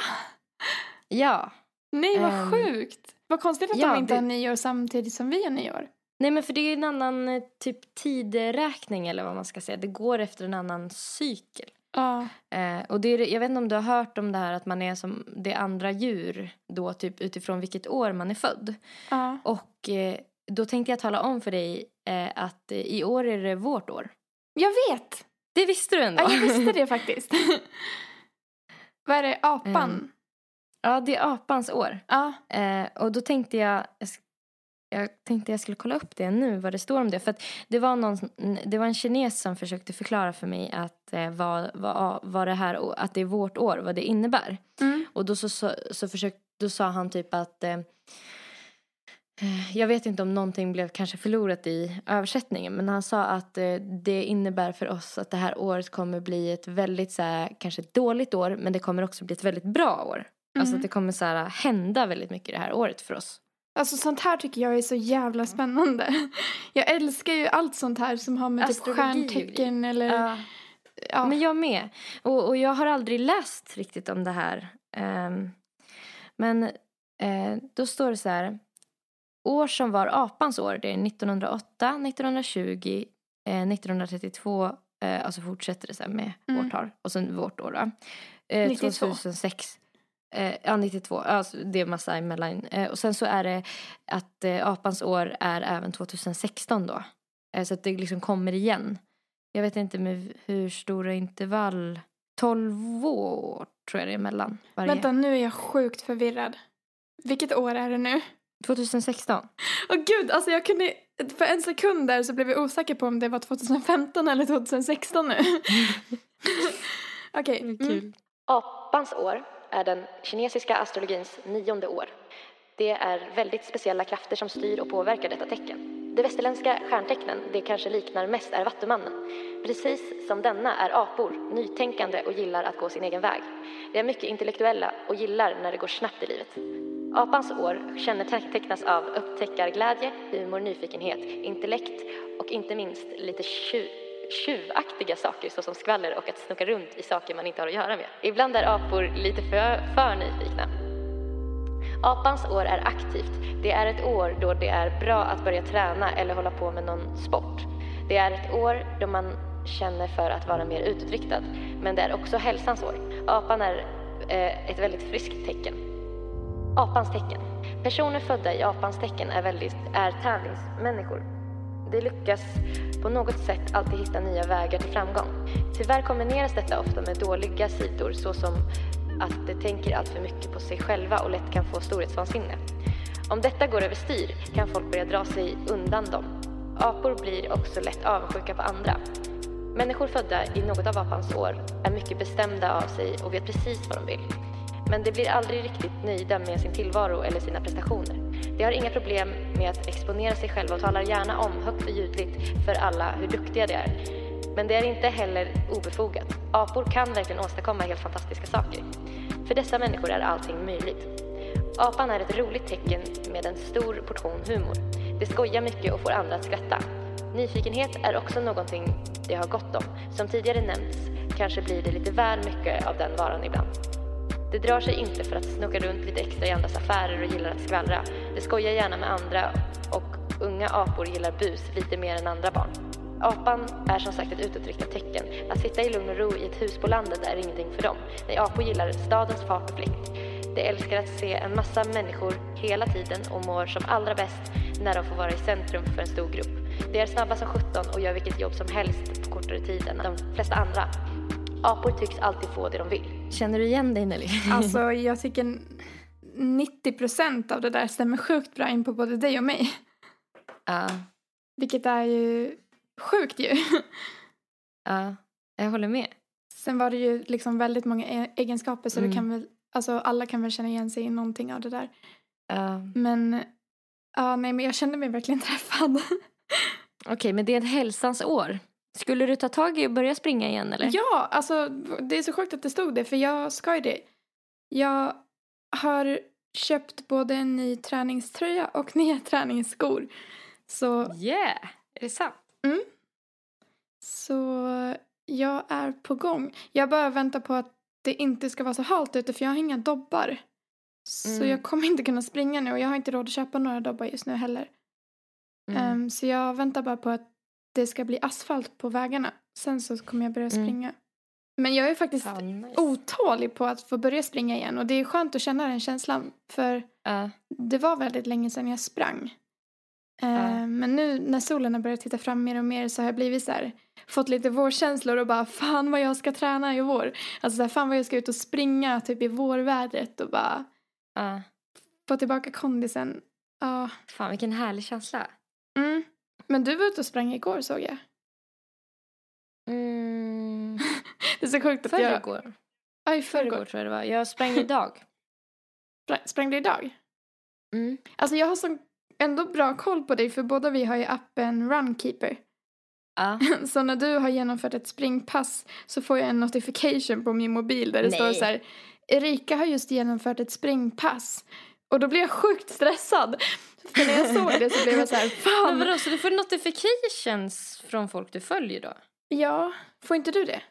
Ja. Nej, vad Ehm, sjukt. Vad konstigt att ja, de inte det- har nyår samtidigt som vi har nyår. Nej men för det är en annan eh, typ tideräkning eller vad man ska säga. Det går efter en annan cykel. Ja. Eh, och det är, jag vet inte om du har hört om det här att man är som det andra djur då typ utifrån vilket år man är född. Ja. Och eh, då tänkte jag tala om för dig eh, att eh, i år är det vårt år. Jag vet! Det visste du ändå? Ja, jag visste det faktiskt. Vad är det? Apan? Ehm. ja, det är apans år. Ja. Eh, och då tänkte jag, jag jag tänkte jag skulle kolla upp det nu, vad det står om det. För det var, någon, det var en kines som försökte förklara för mig att, eh, vad, vad, vad det här, att det är vårt år, vad det innebär. Mm. Och då, så, så, så försökte, då sa han typ att eh, jag vet inte om någonting blev kanske förlorat i översättningen men han sa att eh, det innebär för oss att det här året kommer bli ett väldigt så här, kanske dåligt år men det kommer också bli ett väldigt bra år. Mm. Alltså att det kommer så här, hända väldigt mycket det här året för oss. Alltså sånt här tycker jag är så jävla spännande. Jag älskar ju allt sånt här som har med typ Astrologi och stjärntecken eller... Ja. Ja. Men jag med. Och, och jag har aldrig läst riktigt om det här. Ehm, men eh, då står det så här. År som var apans år, det är 1908, 1920, eh, 1932, eh, alltså fortsätter det så här med Mm. årtal. Och sen vårt år då. Eh, 92. 2006. Eh, ja, 92. Alltså, det är massa emellan. Eh, och sen så är det att eh, apans år är även 2016 då. Eh, så att det liksom kommer igen. Jag vet inte med hur stora intervall. 12 år tror jag det är mellan varje. Vänta, nu är jag sjukt förvirrad. Vilket år är det nu? 2016. Åh gud, alltså jag kunde... För en sekund där så blev jag osäker på om det var 2015 eller 2016 nu. Okej. mm. Apans år är den kinesiska astrologins nionde år. Det är väldigt speciella krafter som styr och påverkar detta tecken. De västerländska stjärntecknen det kanske liknar mest är Vattumannen. Precis som denna är apor nytänkande och gillar att gå sin egen väg. De är mycket intellektuella och gillar när det går snabbt i livet. Apans år kännetecknas av upptäckarglädje, humor, nyfikenhet, intellekt och inte minst lite tjut tjuvaktiga saker såsom skvaller och att snoka runt i saker man inte har att göra med. Ibland är apor lite för, för nyfikna. Apans år är aktivt. Det är ett år då det är bra att börja träna eller hålla på med någon sport. Det är ett år då man känner för att vara mer utåtriktad. Men det är också hälsans år. Apan är eh, ett väldigt friskt tecken. Apans tecken. Personer födda i apans tecken är, väldigt, är tävlingsmänniskor. De lyckas på något sätt alltid hitta nya vägar till framgång. Tyvärr kombineras detta ofta med dåliga sidor såsom att de tänker allt för mycket på sig själva och lätt kan få storhetsvansinne. Om detta går överstyr kan folk börja dra sig undan dem. Apor blir också lätt avundsjuka på andra. Människor födda i något av apans år är mycket bestämda av sig och vet precis vad de vill. Men de blir aldrig riktigt nöjda med sin tillvaro eller sina prestationer. De har inga problem med att exponera sig själva och talar gärna om högt och ljudligt för alla hur duktiga de är. Men det är inte heller obefogat. Apor kan verkligen åstadkomma helt fantastiska saker. För dessa människor är allting möjligt. Apan är ett roligt tecken med en stor portion humor. Det skojar mycket och får andra att skratta. Nyfikenhet är också någonting de har gott om. Som tidigare nämnts kanske blir det lite väl mycket av den varan ibland. De drar sig inte för att snoka runt lite extra i andras affärer och gillar att skvallra. De skojar gärna med andra och unga apor gillar bus lite mer än andra barn. Apan är som sagt ett utåtriktat tecken. Att sitta i lugn och ro i ett hus på landet är ingenting för dem. Nej, apor gillar stadens fart och fläkt. De älskar att se en massa människor hela tiden och mår som allra bäst när de får vara i centrum för en stor grupp. De är snabba som 17 och gör vilket jobb som helst på kortare tid än de flesta andra. Apor tycks alltid få det de vill. Känner du igen dig Nelly? Alltså jag tycker 90% av det där stämmer sjukt bra in på både dig och mig. Ja, Vilket är ju sjukt ju. ja, jag håller med. Sen var det ju liksom väldigt många e- egenskaper så Mm. det kan väl, alltså alla kan väl känna igen sig i någonting av det där. Ja. Men, ja nej men jag kände mig verkligen träffad. Okej, men det är ett hälsans år. Skulle du ta tag i och börja springa igen eller? Ja, alltså det är så sjukt att det stod det för jag ska ju det. Jag har köpt både en ny träningströja och nya träningsskor. Så, Yeah! Är det sant? så jag är på gång. Jag bara väntar på att det inte ska vara så halt ute för jag har inga dobbar. Så Mm. jag kommer inte kunna springa nu och jag har inte råd att köpa några dobbar just nu heller. Mm. Ehm, så jag väntar bara på att det ska bli asfalt på vägarna. Sen så kommer jag börja Mm. springa. Men jag är faktiskt Fan, nice. otålig på att få börja springa igen och det är skönt att känna den känslan för Ja. det var väldigt länge sedan jag sprang. Ja. Men nu när solen har börjat titta fram mer och mer så har jag blivit så här, fått lite vårkänslor och bara fan vad jag ska träna i vår. Alltså så här, fan vad jag ska ut och springa typ i vårvädret och bara Ja. få tillbaka kondisen. Ja. Fan vilken härlig känsla. Mm. Men du var ute och sprang igår såg jag. Mm. Det är så sjukt att jag... Förrgår. Ja, i Förrgår tror jag det var. Jag sprang idag. Sprang, du idag? Mm. Alltså jag har så ändå bra koll på dig för båda vi har ju appen Runkeeper. Ja. Så när du har genomfört ett springpass så får jag en notification på min mobil där det Nej. står så här Erika har just genomfört ett springpass. Och då blir jag sjukt stressad. För när jag såg det så blev jag så här, Men fan. vadå, så du får notifications från folk du följer då? Ja, får inte du det?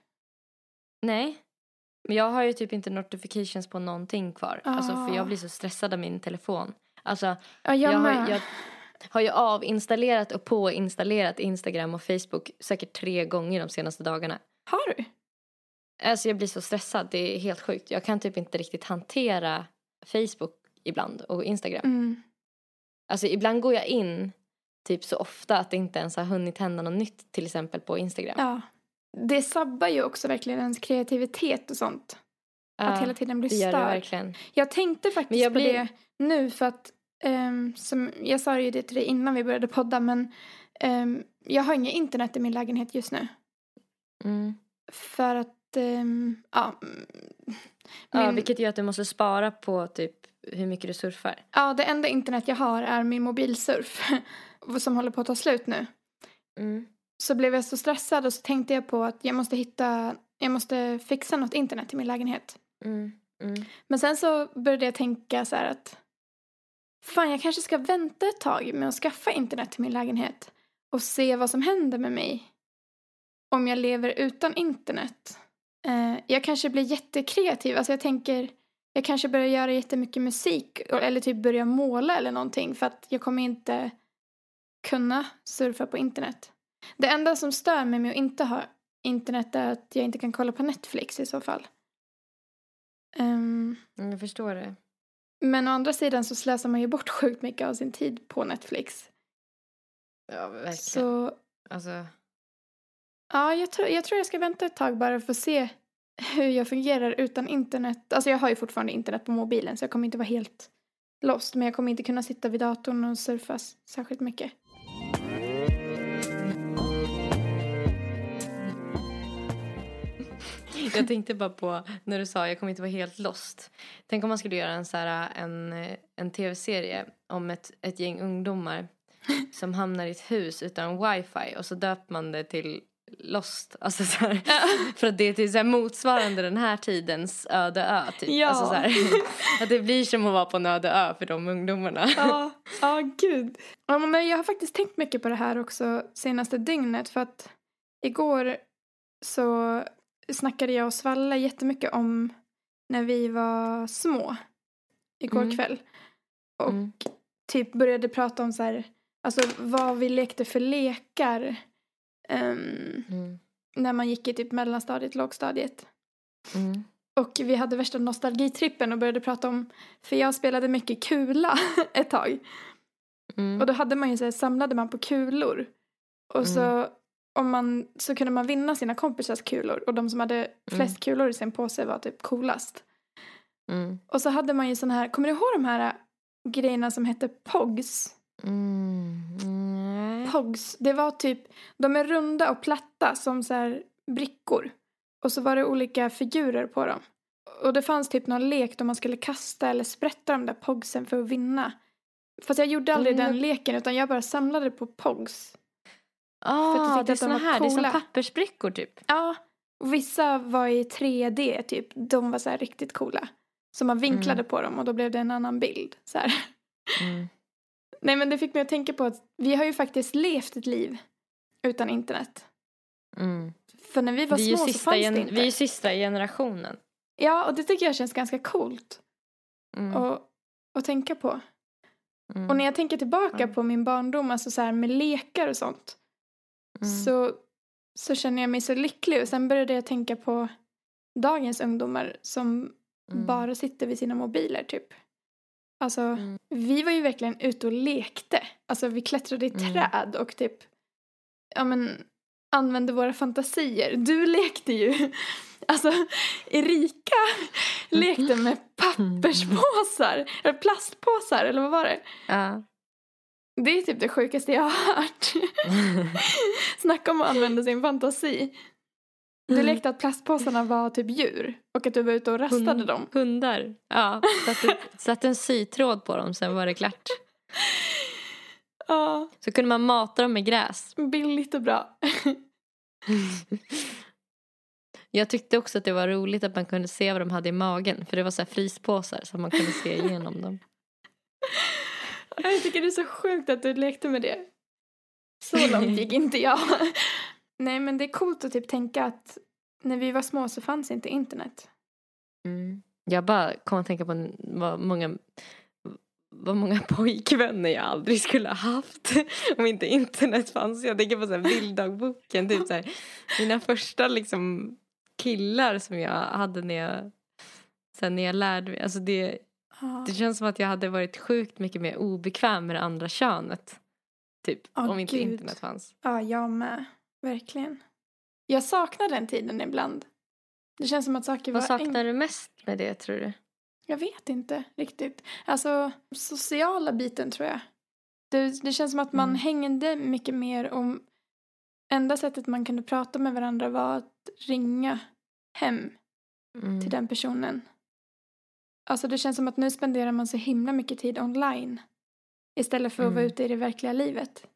Nej. Men jag har ju typ inte notifications på någonting kvar. Alltså för Ah. jag blir så stressad av min telefon. Alltså Ja, jag, jag, har, jag har ju avinstallerat och påinstallerat Instagram och Facebook säkert tre gånger de senaste dagarna. Har du? Alltså jag blir så stressad, det är helt sjukt. Jag kan typ inte riktigt hantera Facebook ibland och Instagram. Mm. Alltså ibland går jag in typ så ofta att det inte ens har hunnit hända något nytt till exempel på Instagram. Ja. Det sabbar ju också verkligen ens kreativitet och sånt. att Ja, hela tiden bli det gör det störd. verkligen. Jag tänkte faktiskt jag på blir- det nu för att ehm, som, jag sa ju det till dig innan vi började podda men ehm, jag har inget internet i min lägenhet just nu. Mm. För att, ehm, ja. mm, Ja, min- vilket gör att du måste spara på typ hur mycket du surfar. ja, det enda internet jag har är min mobilsurf. som håller på att ta slut nu. Mm. Så blev jag så stressad och så tänkte jag på att jag måste hitta, jag måste fixa något internet i min lägenhet. Mm. Mm. Men sen så började jag tänka så här att fan jag kanske ska vänta ett tag med att skaffa internet till min lägenhet och se vad som händer med mig om jag lever utan internet. Eh, jag kanske blir jättekreativ, alltså jag tänker jag kanske börjar göra jättemycket musik eller typ börja måla eller någonting för att jag kommer inte kunna surfa på internet. Det enda som stör mig med att inte ha internet är att jag inte kan kolla på Netflix i så fall. Mm, Jag förstår det. men å andra sidan så slösar man ju bort sjukt mycket av sin tid på Netflix. Ja, verkligen. Så Alltså, ja, jag tror, jag tror jag ska vänta ett tag bara för att se hur jag fungerar utan internet. Alltså jag har ju fortfarande internet på mobilen så jag kommer inte vara helt lost. Men jag kommer inte kunna sitta vid datorn och surfa särskilt mycket. jag tänkte bara på när du sa jag kommer inte vara helt lost. Tänk om man skulle göra en, så här, en, en tv-serie om ett, ett gäng ungdomar som hamnar i ett hus utan wifi och så döper man det till Lost. Alltså så här, för att det är till så motsvarande den här tidens öde ö. Typ. Ja. Alltså så här, att det blir som att vara på en öde ö för de ungdomarna. Ja, ja gud. Ja, men jag har faktiskt tänkt mycket på det här också senaste dygnet för att igår så snackade jag och Svalle jättemycket om när vi var små. Igår Mm. kväll. Och Mm. typ började prata om så här, alltså vad vi lekte för lekar ehm, Mm. när man gick i typ mellanstadiet, lågstadiet. Mm. Och vi hade värsta nostalgitrippen och började prata om, för jag spelade mycket kula ett tag. Mm. Och då hade man ju så här, samlade man på kulor. Och så, om man, så kunde man vinna sina kompisars kulor. Och de som hade flest kulor i sin påse var typ coolast. Mm. Och så hade man ju sån här, kommer du ihåg de här äh, grejerna som hette POGs? Mm. Nej. POGs, det var typ, de är runda och platta som så här brickor. Och så var det olika figurer på dem. Och det fanns typ någon lek då man skulle kasta eller sprätta de där POGsen för att vinna. Fast jag gjorde aldrig Mm. den leken utan jag bara samlade på POGs. Ah, det är de såna var här, det är som coola. pappersbrickor typ. Ja, och vissa var i 3D typ. De var så riktigt coola. Så man vinklade på dem och då blev det en annan bild. Så. Mm. Nej men det fick mig att tänka på att vi har ju faktiskt levt ett liv utan internet. Mm. För när vi var Vi små så fanns det inte. vi är ju sista generationen. Ja, och det tycker jag känns ganska coolt Mm. att, att tänka på. Mm. Och när jag tänker tillbaka Mm. på min barndom, alltså så här med lekar och sånt, Mm. så, så känner jag mig så lycklig. Och sen började jag tänka på dagens ungdomar som Mm. bara sitter vid sina mobiler typ. Alltså, Mm. vi var ju verkligen ute och lekte. Alltså vi klättrade i Mm. träd och typ, ja men, använde våra fantasier. Du lekte ju, alltså Erika lekte med papperspåsar, eller plastpåsar, eller vad var det? Ja. Det är typ det sjukaste jag har hört. Snacka om att använda sin fantasi. Du Mm. lekte att plastpåsarna var typ djur och att du var ute och rastade Hund- dem. Hundar. Ja, satte, satte en sytråd på dem, sen var det klart. Ja, Så kunde man mata dem med gräs. billigt och bra. Jag tyckte också att det var roligt att man kunde se vad de hade i magen. För det var så här fryspåsar så man kunde se igenom dem. Jag tycker det är så sjukt att du lekte med det. Så långt gick inte jag. Nej men det är coolt att typ tänka att när vi var små så fanns inte internet. Mm. Jag bara kom att tänka på vad många, vad många pojkvänner jag aldrig skulle ha haft om inte internet fanns. Jag tänker på så här bilddagboken, typ så här, mina första liksom killar som jag hade när jag, sen när jag lärde mig. Alltså det, det känns som att jag hade varit sjukt mycket mer obekväm med det andra könet. Typ, Åh, om inte gud. internet fanns. Ja, jag med. Verkligen. Jag saknar den tiden ibland. Det känns som att saker Vad var saknar du mest med det tror du? Jag vet inte riktigt. Alltså, sociala biten tror jag. Det, det känns som att man Mm. hängde mycket mer om... Enda sättet man kunde prata med varandra var att ringa hem Mm. till den personen. Alltså det känns som att nu spenderar man så himla mycket tid online. Istället för att vara Mm. ute i det verkliga livet.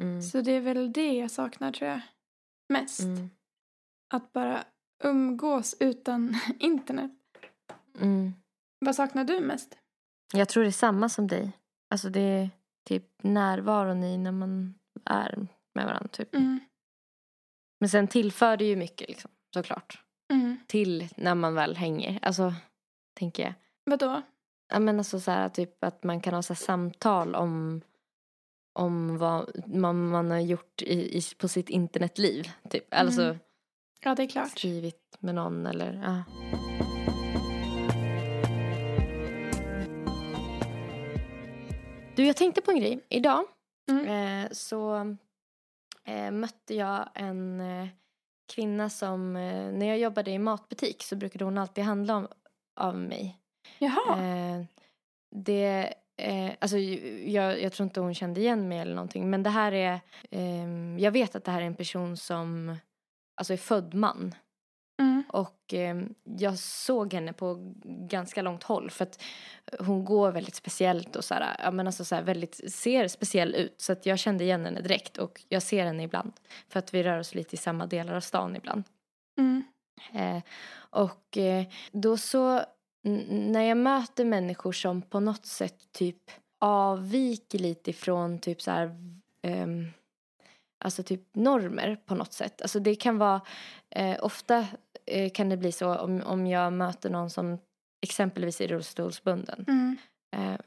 Mm. Så det är väl det jag saknar tror jag. Mest. Mm. Att bara umgås utan internet. Mm. Vad saknar du mest? Jag tror det är samma som dig. Alltså det är typ närvaron i när man är med varandra typ. Mm. Men sen tillför det ju mycket liksom, såklart. Mm. Till när man väl hänger. Alltså, tänker jag. Vadå? Ja men alltså så här typ att man kan ha så samtal om om vad man, man har gjort i, i, på sitt internetliv. Typ. Alltså Mm. Ja, det är klart. skrivit med någon eller ja. Du jag tänkte på en grej. Idag Mm. eh, så eh, mötte jag en eh, kvinna som eh, när jag jobbade i matbutik så brukade hon alltid handla om, av mig. Jaha. Eh, det, eh, alltså, jag, jag tror inte hon kände igen mig eller någonting. Men det här är, ehm, jag vet att det här är en person som alltså är född man. Mm. Och ehm, jag såg henne på ganska långt håll för att hon går väldigt speciellt och så här, ja, men alltså så här väldigt, ser speciell ut. Så att jag kände igen henne direkt och jag ser henne ibland. För att vi rör oss lite i samma delar av stan ibland. Mm. Eh, och eh, då så, när jag möter människor som på något sätt typ avviker lite ifrån typ så här, ehm, alltså typ normer på något sätt. Alltså det kan vara, eh, ofta eh, kan det bli så om, om jag möter någon som exempelvis är rullstolsbunden. Mm. Eh,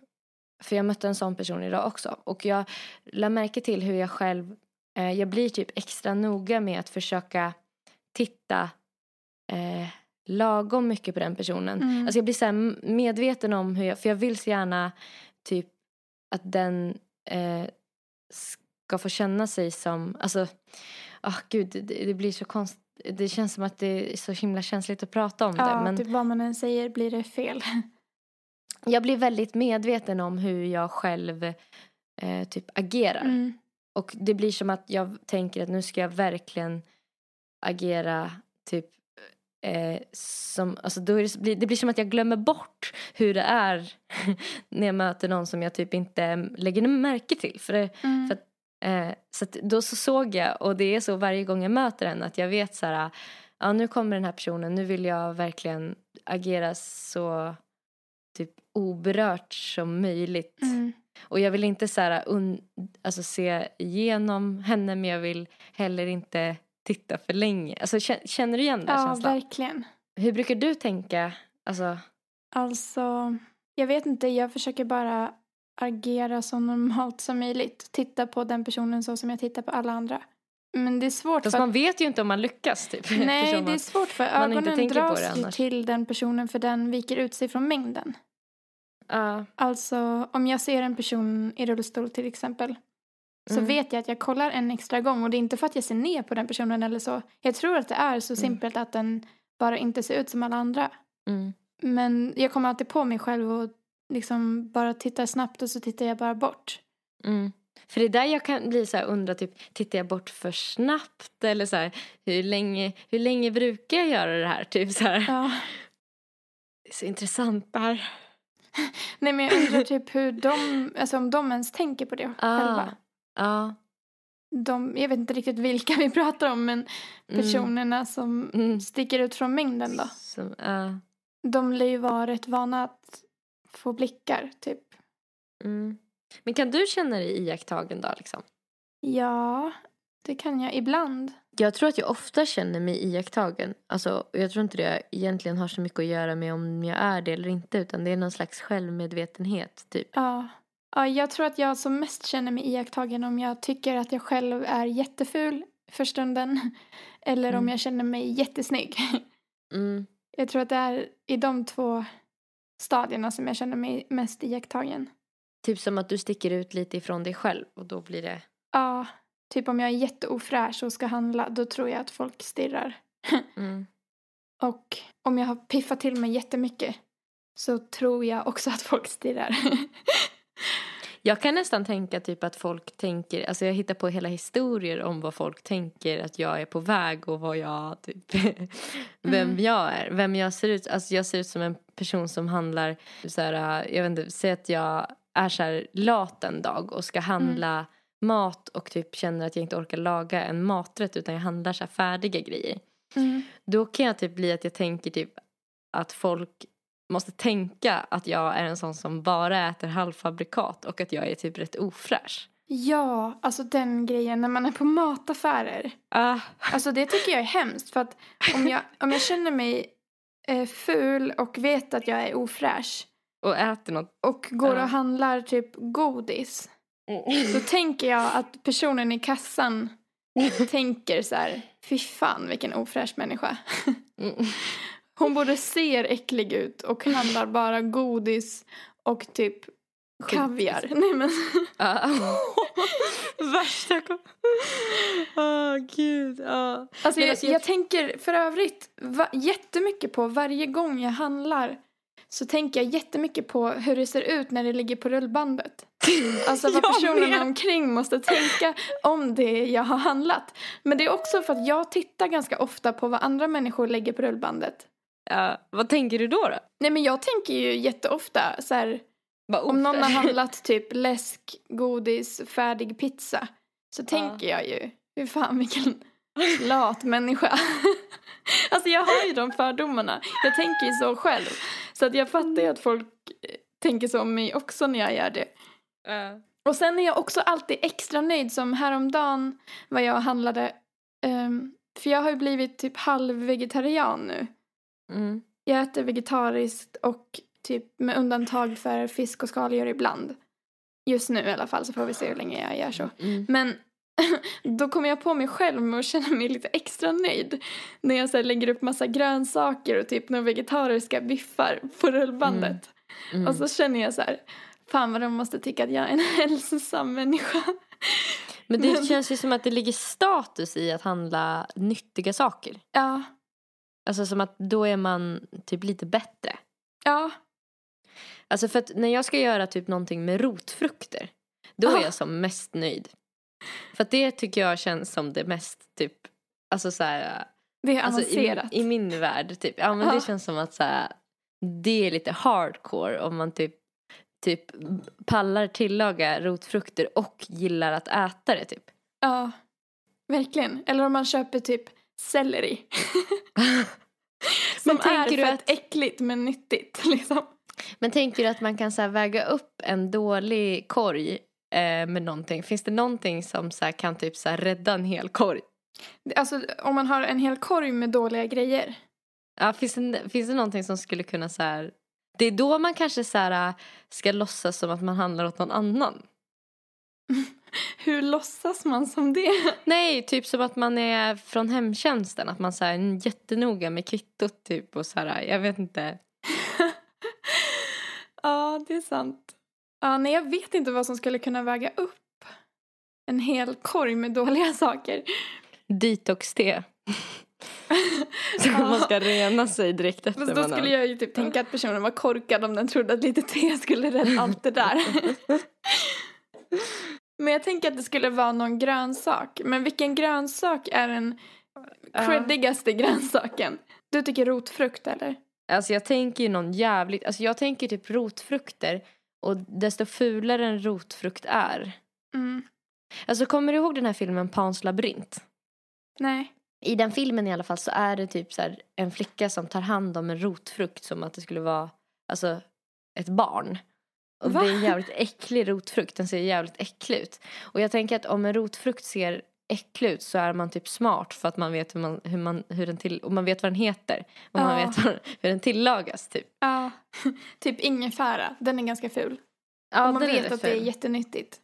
för jag mötte en sån person idag också. Och jag lade märke till hur jag själv, eh, jag blir typ extra noga med att försöka titta eh, lagom mycket på den personen. Mm. Alltså jag blir så medveten om hur jag, för jag vill så gärna typ att den eh, ska få känna sig som, alltså, ah gud det, det blir så konstigt. Det känns som att det är så himla känsligt att prata om Ja, det. Men typ vad man än säger blir det fel. jag blir väldigt medveten om hur jag själv eh, typ agerar. Mm. Och det blir som att jag tänker att nu ska jag verkligen agera typ eh, som, alltså då det, blir- det blir som att jag glömmer bort hur det är när jag möter någon som jag typ inte lägger märke till. För det, Mm. För att, eh, så då så såg jag, och det är så varje gång jag möter en, att jag vet så här, ja nu kommer den här personen, nu vill jag verkligen agera så typ oberört som möjligt. Mm. Och jag vill inte så här, un, alltså se igenom henne men jag vill heller inte titta för länge. Alltså kä- känner du igen den Ja, känslan? verkligen. Hur brukar du tänka? Alltså, Alltså, jag vet inte, jag försöker bara agera så normalt som möjligt. Titta på den personen så som jag tittar på alla andra. Men det är svårt fast för man vet ju inte om man lyckas typ. Nej, det är svårt för ögonen dras ju till den personen för den viker ut sig från mängden. Ja, Alltså, om jag ser en person i rullstol till exempel så Mm. vet jag att jag kollar en extra gång och det är inte för att jag ser ner på den personen eller så. Jag tror att det är så Mm. simpelt att den bara inte ser ut som alla andra. mm, Men jag kommer alltid på mig själv och liksom bara tittar snabbt och så tittar jag bara bort. Mm. För det är där jag kan bli så här undra, typ, tittar jag bort för snabbt? Eller så här, hur länge, hur länge brukar jag göra det här? Typ så här. Ja. Det är så intressant där. Nej men jag undrar typ hur de, alltså om de ens tänker på det själva. Ja. De, jag vet inte riktigt vilka vi pratar om men Mm. personerna som Mm. sticker ut från mängden då. Som, ja. De lär ju vara rätt vana att få blickar typ. Mm. Men kan du känna dig iakttagen då liksom? Ja, det kan jag ibland. Jag tror att jag ofta känner mig iakttagen. Alltså, jag tror inte det egentligen har så mycket att göra med om jag är det eller inte. Utan det är någon slags självmedvetenhet typ. Ja. Ja, jag tror att jag som mest känner mig iakttagen om jag tycker att jag själv är jätteful för stunden. Eller om Mm. jag känner mig jättesnygg. Mm. Jag tror att det är i de två stadierna som jag känner mig mest iakttagen. Typ som att du sticker ut lite ifrån dig själv och då blir det... Ja, typ om jag är jätteofräsch och ska handla då tror jag att folk stirrar. Mm. Och om jag har piffat till mig jättemycket så tror jag också att folk stirrar. Jag kan nästan tänka typ att folk tänker, alltså jag hittar på hela historier om vad folk tänker att jag är på väg och vad jag typ, vem Mm. jag är, vem jag ser ut, alltså jag ser ut som en person som handlar så här, jag vet inte, säg att jag är så här lat en dag och ska handla mat och typ känner att jag inte orkar laga en maträtt utan jag handlar så här färdiga grejer. Mm. Då kan jag typ bli att jag tänker typ att folk måste tänka att jag är en sån som bara äter halvfabrikat och att jag är typ rätt ofräsch. Ja, alltså den grejen när man är på mataffärer. Ah, Alltså det tycker jag är hemskt för att om jag, om jag känner mig eh, ful och vet att jag är ofräsch och äter något. och går Ja. och handlar typ godis. Då tänker jag att personen i kassan tänker så här, fy fan vilken ofräsch människa. Mm. Hon borde ser äcklig ut och handlar bara godis och typ kaviar. Nej men, Ah. Värsta. Åh gud. Ja. alltså, Men jag, alltså, jag... jag- tänker för övrigt va, jättemycket på varje gång jag handlar så tänker jag jättemycket på hur det ser ut när det ligger på rullbandet. Alltså vad personerna med. omkring måste tänka om det jag har handlat. Men det är också för att jag tittar ganska ofta på vad andra människor lägger på rullbandet. Ja, vad tänker du då? då? Nej men jag tänker ju jätteofta så här, om någon har handlat typ läsk, godis, färdig pizza så tänker jag ju, hur fan vilken lat människa. alltså jag har ju de fördomarna, jag tänker ju så själv. Så att jag fattar ju att folk eh, tänker så om mig också när jag gör det. Ja. Och sen är jag också alltid extra nöjd som häromdagen var jag och handlade. ehm, för jag har ju blivit typ halvvegetarian nu. Mm. Jag äter vegetariskt och typ med undantag för fisk och skaldjur ibland. Just nu i alla fall så får vi se hur länge jag gör så. Mm. Men då kommer jag på mig själv med att känna mig lite extra nöjd. När jag så lägger upp massa grönsaker och typ några vegetariska biffar på rullbandet. Mm. Och så känner jag så här, fan vad de måste tycka att jag är en hälsosam människa. Men det Men- känns ju som att det ligger status i att handla nyttiga saker. Ja, Alltså som att då är man typ lite bättre. ja, Alltså för att när jag ska göra typ någonting med rotfrukter. Då är jag som mest nöjd. För att det tycker jag känns som det mest typ. Alltså så här. det är Alltså i, avancerat. I min värld typ. Ja men Ah. det känns som att så här. Det är lite hardcore om man typ. Typ pallar tillaga rotfrukter och gillar att äta det typ. Ja, verkligen. Eller om man köper typ selleri. Som Men är fett att- äckligt men nyttigt liksom. Men tänker du att man kan så väga upp en dålig korg eh, med någonting? Finns det någonting som så här kan typ så rädda en hel korg? Alltså om man har en hel korg med dåliga grejer. Ja, finns, det, finns det någonting som skulle kunna så här... Det är då man kanske så här, äh, ska låtsas som att man handlar åt någon annan. Hur låtsas man som det? Nej, typ som att man är från hemtjänsten. Att man så här, är jättenoga med kvittot typ och så här, jag vet inte. ja, det är sant. Ja, nej, jag vet inte vad som skulle kunna väga upp en hel korg med dåliga saker. Detox-te. Så Ja. man ska rena sig direkt efter Fast då skulle jag ju typ tänka att personen var korkad om den trodde att lite te skulle rädda allt det där. Men jag tänker att det skulle vara någon grönsak. Men vilken grönsak är den creddigaste grönsaken? Du tycker rotfrukt eller? Alltså jag tänker ju någon jävligt, alltså jag tänker typ rotfrukter och desto fulare en rotfrukt är. Mm. Alltså kommer du ihåg den här filmen Pans labyrint? Nej. I den filmen i alla fall så är det typ så här en flicka som tar hand om en rotfrukt som att det skulle vara alltså ett barn. Och Va? det är en jävligt äcklig rotfrukt, den ser jävligt äcklig ut. Och jag tänker att om en rotfrukt ser äcklig ut så är man typ smart för att man vet hur, man, hur, man, hur den till, och man vet vad den heter. Och man Ja. vet hur den tillagas typ. Ja. typ ingefära. Den är ganska ful. Ja, och man vet att det är ful. jättenyttigt.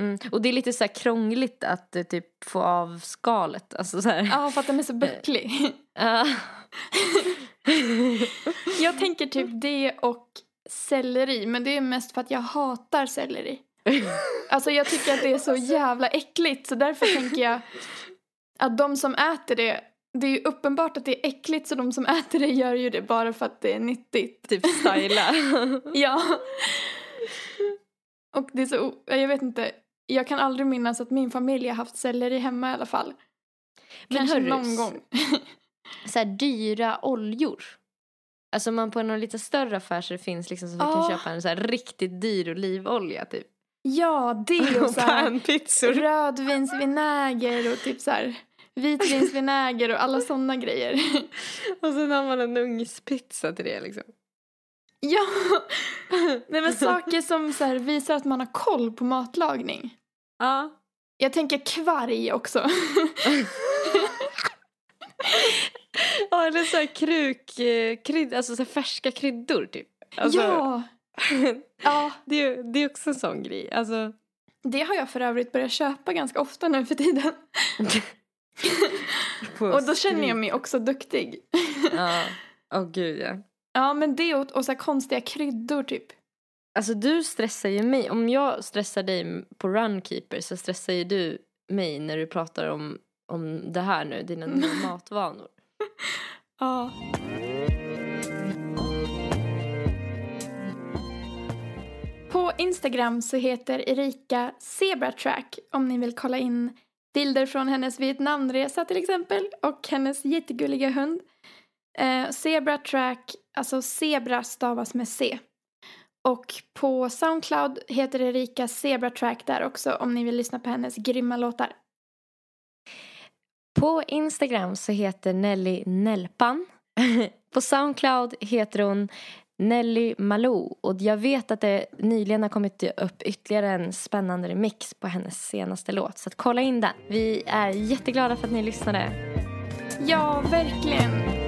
Mm. Och det är lite så här krångligt att eh, typ få av skalet. Alltså så här. Ja, för att den är så bucklig. Ja. jag tänker typ det och selleri. Men det är mest för att jag hatar selleri. Alltså jag tycker att det är så jävla äckligt. Så därför tänker jag att de som äter det. Det är ju uppenbart att det är äckligt så de som äter det gör ju det bara för att det är nyttigt. typ styla. Ja. Och det är så, jag vet inte. Jag kan aldrig minnas att min familj har haft selleri hemma i alla fall. Men Kanske hörru, någon gång. så här dyra oljor. Alltså man på någon lite större affär så det finns liksom så att du Ah. kan köpa en så här riktigt dyr olivolja typ. Ja, det och så här rödvinsvinäger och typ så här vitvinsvinäger och alla sådana grejer. Och sen har man en ugnspizza till det liksom. Ja, nej men saker som så här visar att man har koll på matlagning. Ja. Jag tänker kvarg också. Ja eller så här kruk, eh, krydd, alltså så färska kryddor typ. Alltså, ja, ja, det, är- det är också en sån grej. Alltså. det har jag för övrigt börjat köpa ganska ofta nu för tiden. Och då känner jag mig också duktig. Ja. Åh gud ja. Ja, men det och, och så konstiga kryddor typ. Alltså du stressar ju mig. Om jag stressar dig på Runkeeper så stressar ju du mig när du pratar om, om det här nu, dina nya matvanor. Ja. På Instagram så heter Erika Zebratrack om ni vill kolla in bilder från hennes Vietnamresa till exempel och hennes jättegulliga hund. Eh, Zebratrack, alltså zebra stavas med C. Och på Soundcloud heter Erika Zebratrack där också om ni vill lyssna på hennes grymma låtar. På Instagram så heter Nelly Nelpan. På Soundcloud heter hon Nelly Malou. Och jag vet att det nyligen har kommit upp ytterligare en spännande remix på hennes senaste låt. Så kolla in den. Vi är jätteglada för att ni lyssnade. Ja, verkligen.